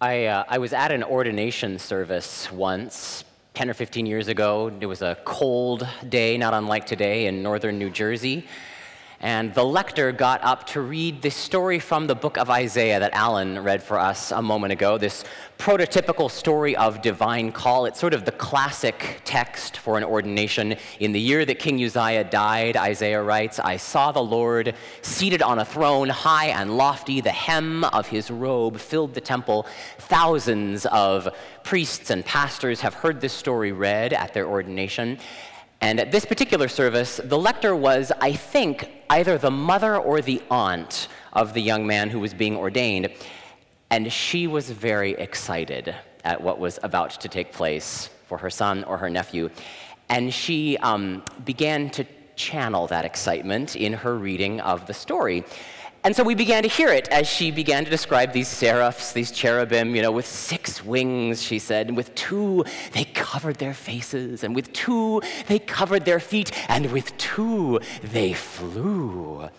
I, uh, I was at an ordination service once, 10 or 15 years ago. It was a cold day, not unlike today, in northern New Jersey. And the lector got up to read the story from the book of Isaiah that Alan read for us a moment ago, this prototypical story of divine call. It's sort of the classic text for an ordination. In the year that King Uzziah died, Isaiah writes, I saw the Lord seated on a throne, high and lofty. The hem of his robe filled the temple. Thousands of priests and pastors have heard this story read at their ordination. And at this particular service, the lector was, I think, either the mother or the aunt of the young man who was being ordained. And she was very excited at what was about to take place for her son or her nephew. And she um, began to channel that excitement in her reading of the story. And so we began to hear it as she began to describe these seraphs, these cherubim, you know, with six wings, she said, and with two they covered their faces, and with two they covered their feet, and with two they flew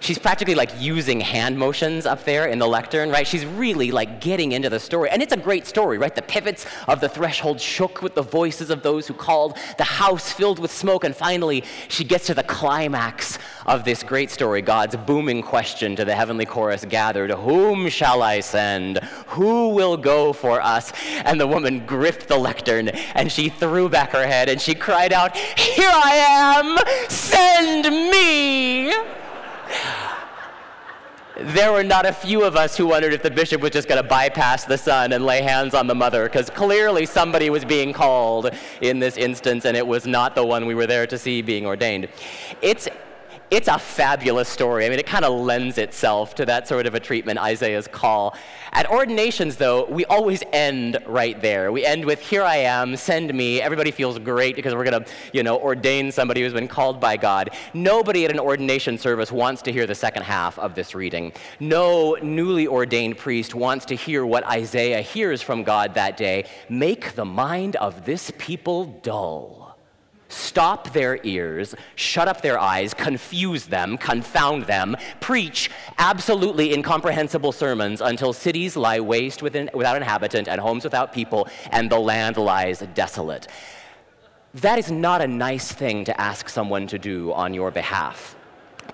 she's practically like using hand motions up there in the lectern, right? She's really like getting into the story. And it's a great story, right? The pivots of the threshold shook with the voices of those who called, the house filled with smoke, and finally she gets to the climax of this great story God's booming question to the heavenly chorus gathered Whom shall I send? Who will go for us? And the woman gripped the lectern and she threw back her head and she cried out, Here I am! Send me! there were not a few of us who wondered if the bishop was just going to bypass the son and lay hands on the mother, because clearly somebody was being called in this instance, and it was not the one we were there to see being ordained. It's it's a fabulous story. I mean, it kind of lends itself to that sort of a treatment, Isaiah's call. At ordinations, though, we always end right there. We end with, Here I am, send me. Everybody feels great because we're going to, you know, ordain somebody who's been called by God. Nobody at an ordination service wants to hear the second half of this reading. No newly ordained priest wants to hear what Isaiah hears from God that day make the mind of this people dull stop their ears, shut up their eyes, confuse them, confound them, preach absolutely incomprehensible sermons until cities lie waste within, without inhabitant and homes without people, and the land lies desolate. That is not a nice thing to ask someone to do on your behalf.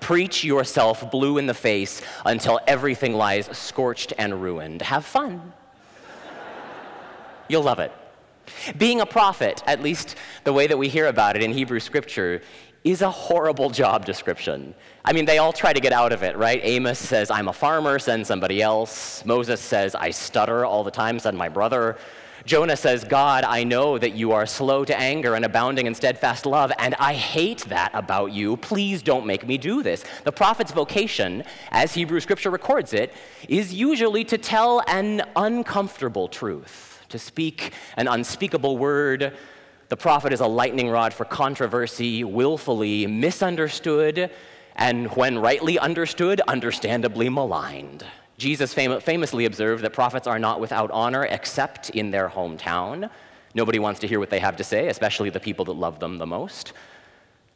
Preach yourself blue in the face until everything lies scorched and ruined. Have fun. You'll love it. Being a prophet, at least the way that we hear about it in Hebrew scripture, is a horrible job description. I mean, they all try to get out of it, right? Amos says, I'm a farmer, send somebody else. Moses says, I stutter all the time, send my brother. Jonah says, God, I know that you are slow to anger and abounding in steadfast love, and I hate that about you. Please don't make me do this. The prophet's vocation, as Hebrew scripture records it, is usually to tell an uncomfortable truth to speak an unspeakable word. The prophet is a lightning rod for controversy, willfully misunderstood, and when rightly understood, understandably maligned. Jesus fam- famously observed that prophets are not without honor except in their hometown. Nobody wants to hear what they have to say, especially the people that love them the most.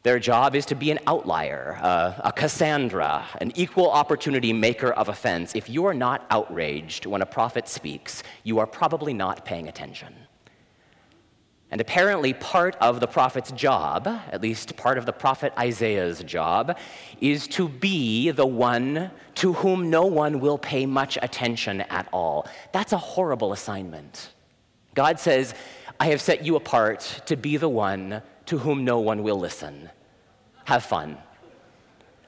Their job is to be an outlier, uh, a Cassandra, an equal opportunity maker of offense. If you are not outraged when a prophet speaks, you are probably not paying attention. And apparently, part of the prophet's job, at least part of the prophet Isaiah's job, is to be the one to whom no one will pay much attention at all. That's a horrible assignment. God says, I have set you apart to be the one to whom no one will listen have fun.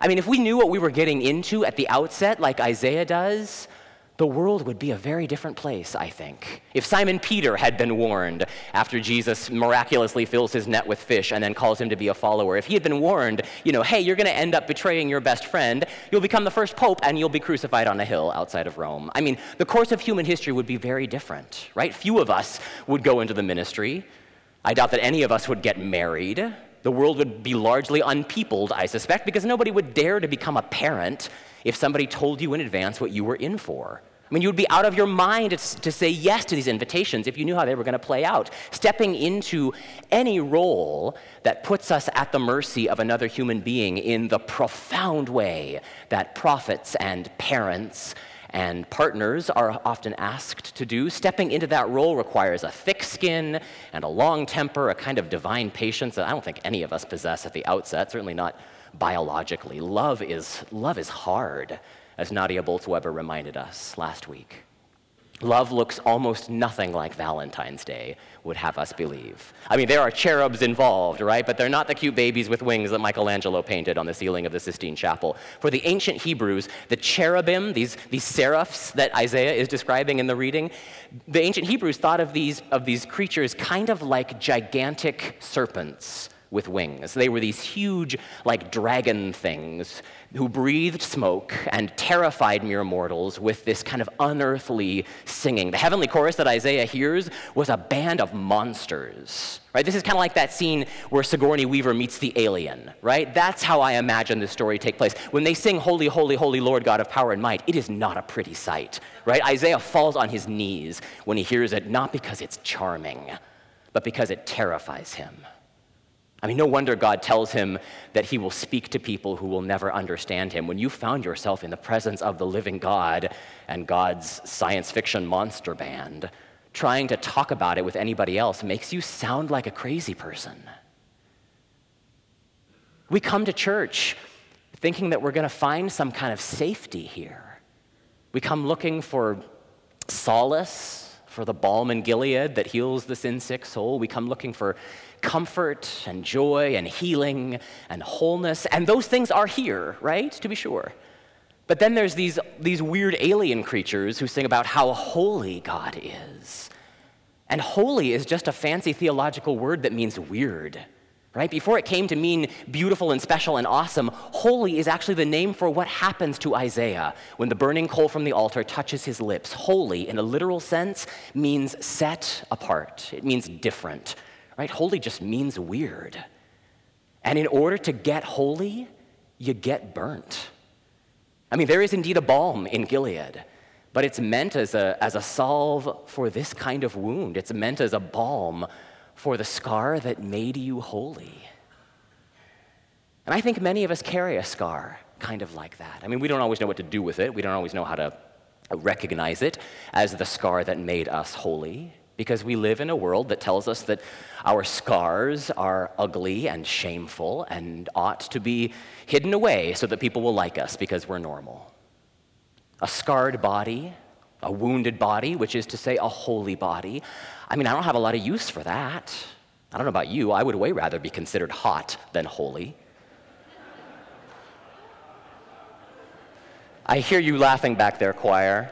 I mean, if we knew what we were getting into at the outset, like Isaiah does, the world would be a very different place, I think. If Simon Peter had been warned after Jesus miraculously fills his net with fish and then calls him to be a follower, if he had been warned, you know, hey, you're going to end up betraying your best friend, you'll become the first pope and you'll be crucified on a hill outside of Rome. I mean, the course of human history would be very different, right? Few of us would go into the ministry. I doubt that any of us would get married the world would be largely unpeopled, I suspect, because nobody would dare to become a parent if somebody told you in advance what you were in for. I mean, you would be out of your mind to say yes to these invitations if you knew how they were going to play out. Stepping into any role that puts us at the mercy of another human being in the profound way that prophets and parents and partners are often asked to do. Stepping into that role requires a thick skin and a long temper, a kind of divine patience that I don't think any of us possess at the outset, certainly not biologically. Love is, love is hard, as Nadia Bolz-Weber reminded us last week. Love looks almost nothing like Valentine's Day would have us believe. I mean, there are cherubs involved, right? But they're not the cute babies with wings that Michelangelo painted on the ceiling of the Sistine Chapel. For the ancient Hebrews, the cherubim, these, these seraphs that Isaiah is describing in the reading, the ancient Hebrews thought of these, of these creatures kind of like gigantic serpents with wings. They were these huge, like dragon things who breathed smoke and terrified mere mortals with this kind of unearthly singing. The heavenly chorus that Isaiah hears was a band of monsters. Right? This is kind of like that scene where Sigourney Weaver meets the alien, right? That's how I imagine this story take place. When they sing Holy, Holy, Holy Lord God of power and might, it is not a pretty sight, right? Isaiah falls on his knees when he hears it, not because it's charming, but because it terrifies him. I mean, no wonder God tells him that he will speak to people who will never understand him. When you found yourself in the presence of the living God and God's science fiction monster band, trying to talk about it with anybody else makes you sound like a crazy person. We come to church thinking that we're going to find some kind of safety here. We come looking for solace, for the balm in Gilead that heals the sin sick soul. We come looking for comfort and joy and healing and wholeness. And those things are here, right? To be sure. But then there's these, these weird alien creatures who sing about how holy God is. And holy is just a fancy theological word that means weird, right? Before it came to mean beautiful and special and awesome, holy is actually the name for what happens to Isaiah when the burning coal from the altar touches his lips. Holy, in a literal sense, means set apart, it means different, right? Holy just means weird. And in order to get holy, you get burnt. I mean, there is indeed a balm in Gilead, but it's meant as a, as a salve for this kind of wound. It's meant as a balm for the scar that made you holy. And I think many of us carry a scar kind of like that. I mean, we don't always know what to do with it, we don't always know how to recognize it as the scar that made us holy because we live in a world that tells us that our scars are ugly and shameful and ought to be hidden away so that people will like us because we're normal. A scarred body, a wounded body, which is to say a holy body. I mean, I don't have a lot of use for that. I don't know about you, I would way rather be considered hot than holy. I hear you laughing back there, choir.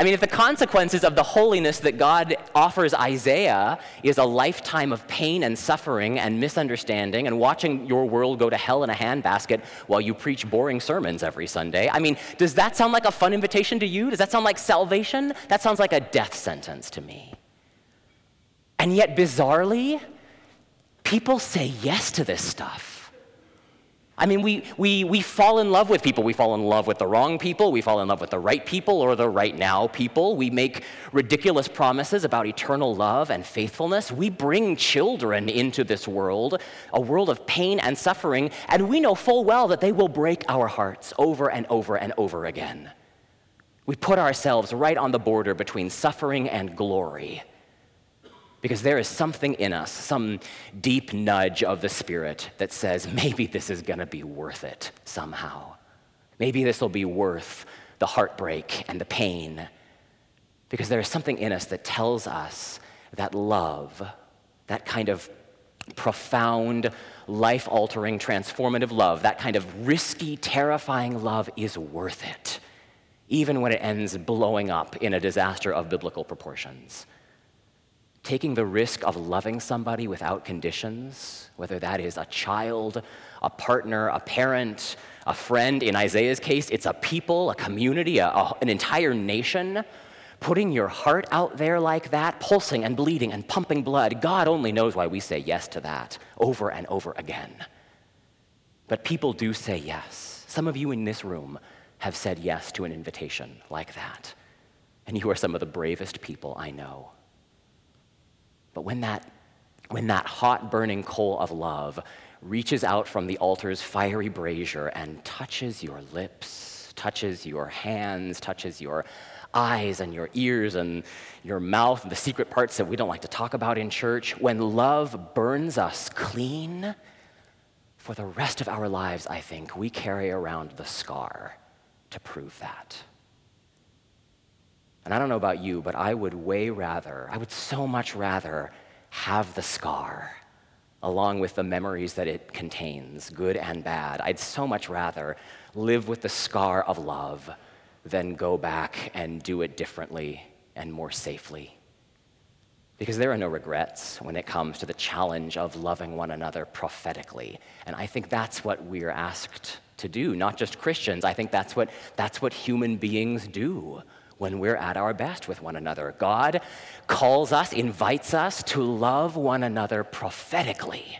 I mean, if the consequences of the holiness that God offers Isaiah is a lifetime of pain and suffering and misunderstanding and watching your world go to hell in a handbasket while you preach boring sermons every Sunday, I mean, does that sound like a fun invitation to you? Does that sound like salvation? That sounds like a death sentence to me. And yet, bizarrely, people say yes to this stuff. I mean, we, we, we fall in love with people. We fall in love with the wrong people. We fall in love with the right people or the right now people. We make ridiculous promises about eternal love and faithfulness. We bring children into this world, a world of pain and suffering, and we know full well that they will break our hearts over and over and over again. We put ourselves right on the border between suffering and glory. Because there is something in us, some deep nudge of the Spirit that says, maybe this is going to be worth it somehow. Maybe this will be worth the heartbreak and the pain. Because there is something in us that tells us that love, that kind of profound, life altering, transformative love, that kind of risky, terrifying love is worth it, even when it ends blowing up in a disaster of biblical proportions taking the risk of loving somebody without conditions, whether that is a child, a partner, a parent, a friend. In Isaiah's case, it's a people, a community, a, a, an entire nation. Putting your heart out there like that, pulsing and bleeding and pumping blood, God only knows why we say yes to that over and over again. But people do say yes. Some of you in this room have said yes to an invitation like that. And you are some of the bravest people I know. But when that, when that hot burning coal of love reaches out from the altar's fiery brazier and touches your lips, touches your hands, touches your eyes and your ears and your mouth, the secret parts that we don't like to talk about in church, when love burns us clean, for the rest of our lives, I think, we carry around the scar to prove that. And I don't know about you, but I would way rather, I would so much rather have the scar along with the memories that it contains, good and bad. I'd so much rather live with the scar of love than go back and do it differently and more safely. Because there are no regrets when it comes to the challenge of loving one another prophetically. And I think that's what we're asked to do, not just Christians. I think that's what, that's what human beings do when we're at our best with one another. God calls us, invites us to love one another prophetically.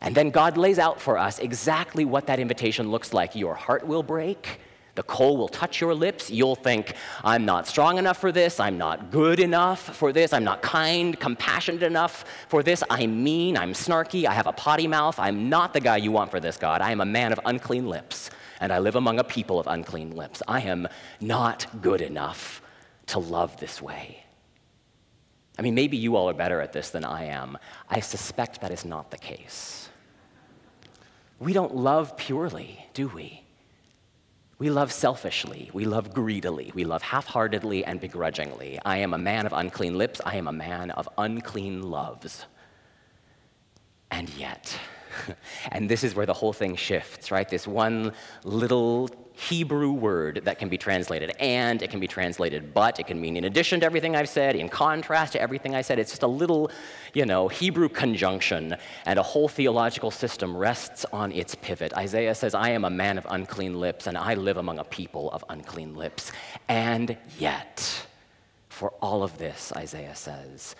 And then God lays out for us exactly what that invitation looks like. Your heart will break the coal will touch your lips. You'll think, I'm not strong enough for this. I'm not good enough for this. I'm not kind, compassionate enough for this. I'm mean. I'm snarky. I have a potty mouth. I'm not the guy you want for this, God. I am a man of unclean lips, and I live among a people of unclean lips. I am not good enough to love this way. I mean, maybe you all are better at this than I am. I suspect that is not the case. We don't love purely, do we? We love selfishly, we love greedily, we love half heartedly and begrudgingly. I am a man of unclean lips, I am a man of unclean loves. And yet, and this is where the whole thing shifts, right? This one little Hebrew word that can be translated and, it can be translated but, it can mean in addition to everything I've said, in contrast to everything I said. It's just a little, you know, Hebrew conjunction, and a whole theological system rests on its pivot. Isaiah says, I am a man of unclean lips, and I live among a people of unclean lips. And yet, for all of this, Isaiah says,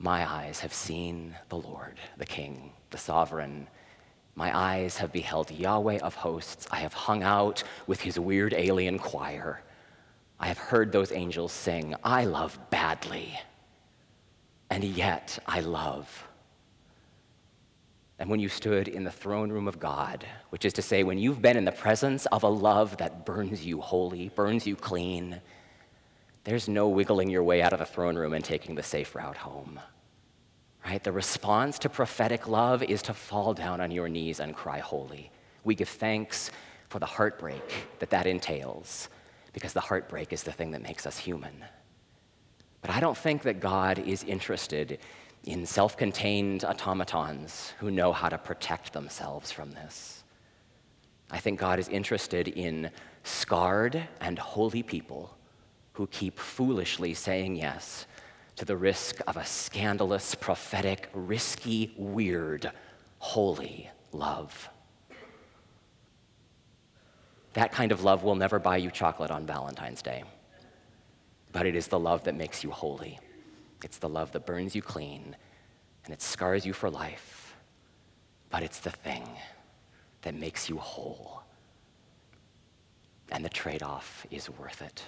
my eyes have seen the Lord, the King, the sovereign my eyes have beheld Yahweh of hosts. I have hung out with his weird alien choir. I have heard those angels sing, I love badly, and yet I love. And when you stood in the throne room of God, which is to say, when you've been in the presence of a love that burns you holy, burns you clean, there's no wiggling your way out of the throne room and taking the safe route home. Right? The response to prophetic love is to fall down on your knees and cry holy. We give thanks for the heartbreak that that entails because the heartbreak is the thing that makes us human. But I don't think that God is interested in self contained automatons who know how to protect themselves from this. I think God is interested in scarred and holy people who keep foolishly saying yes to the risk of a scandalous, prophetic, risky, weird, holy love. That kind of love will never buy you chocolate on Valentine's Day, but it is the love that makes you holy. It's the love that burns you clean and it scars you for life, but it's the thing that makes you whole. And the trade off is worth it.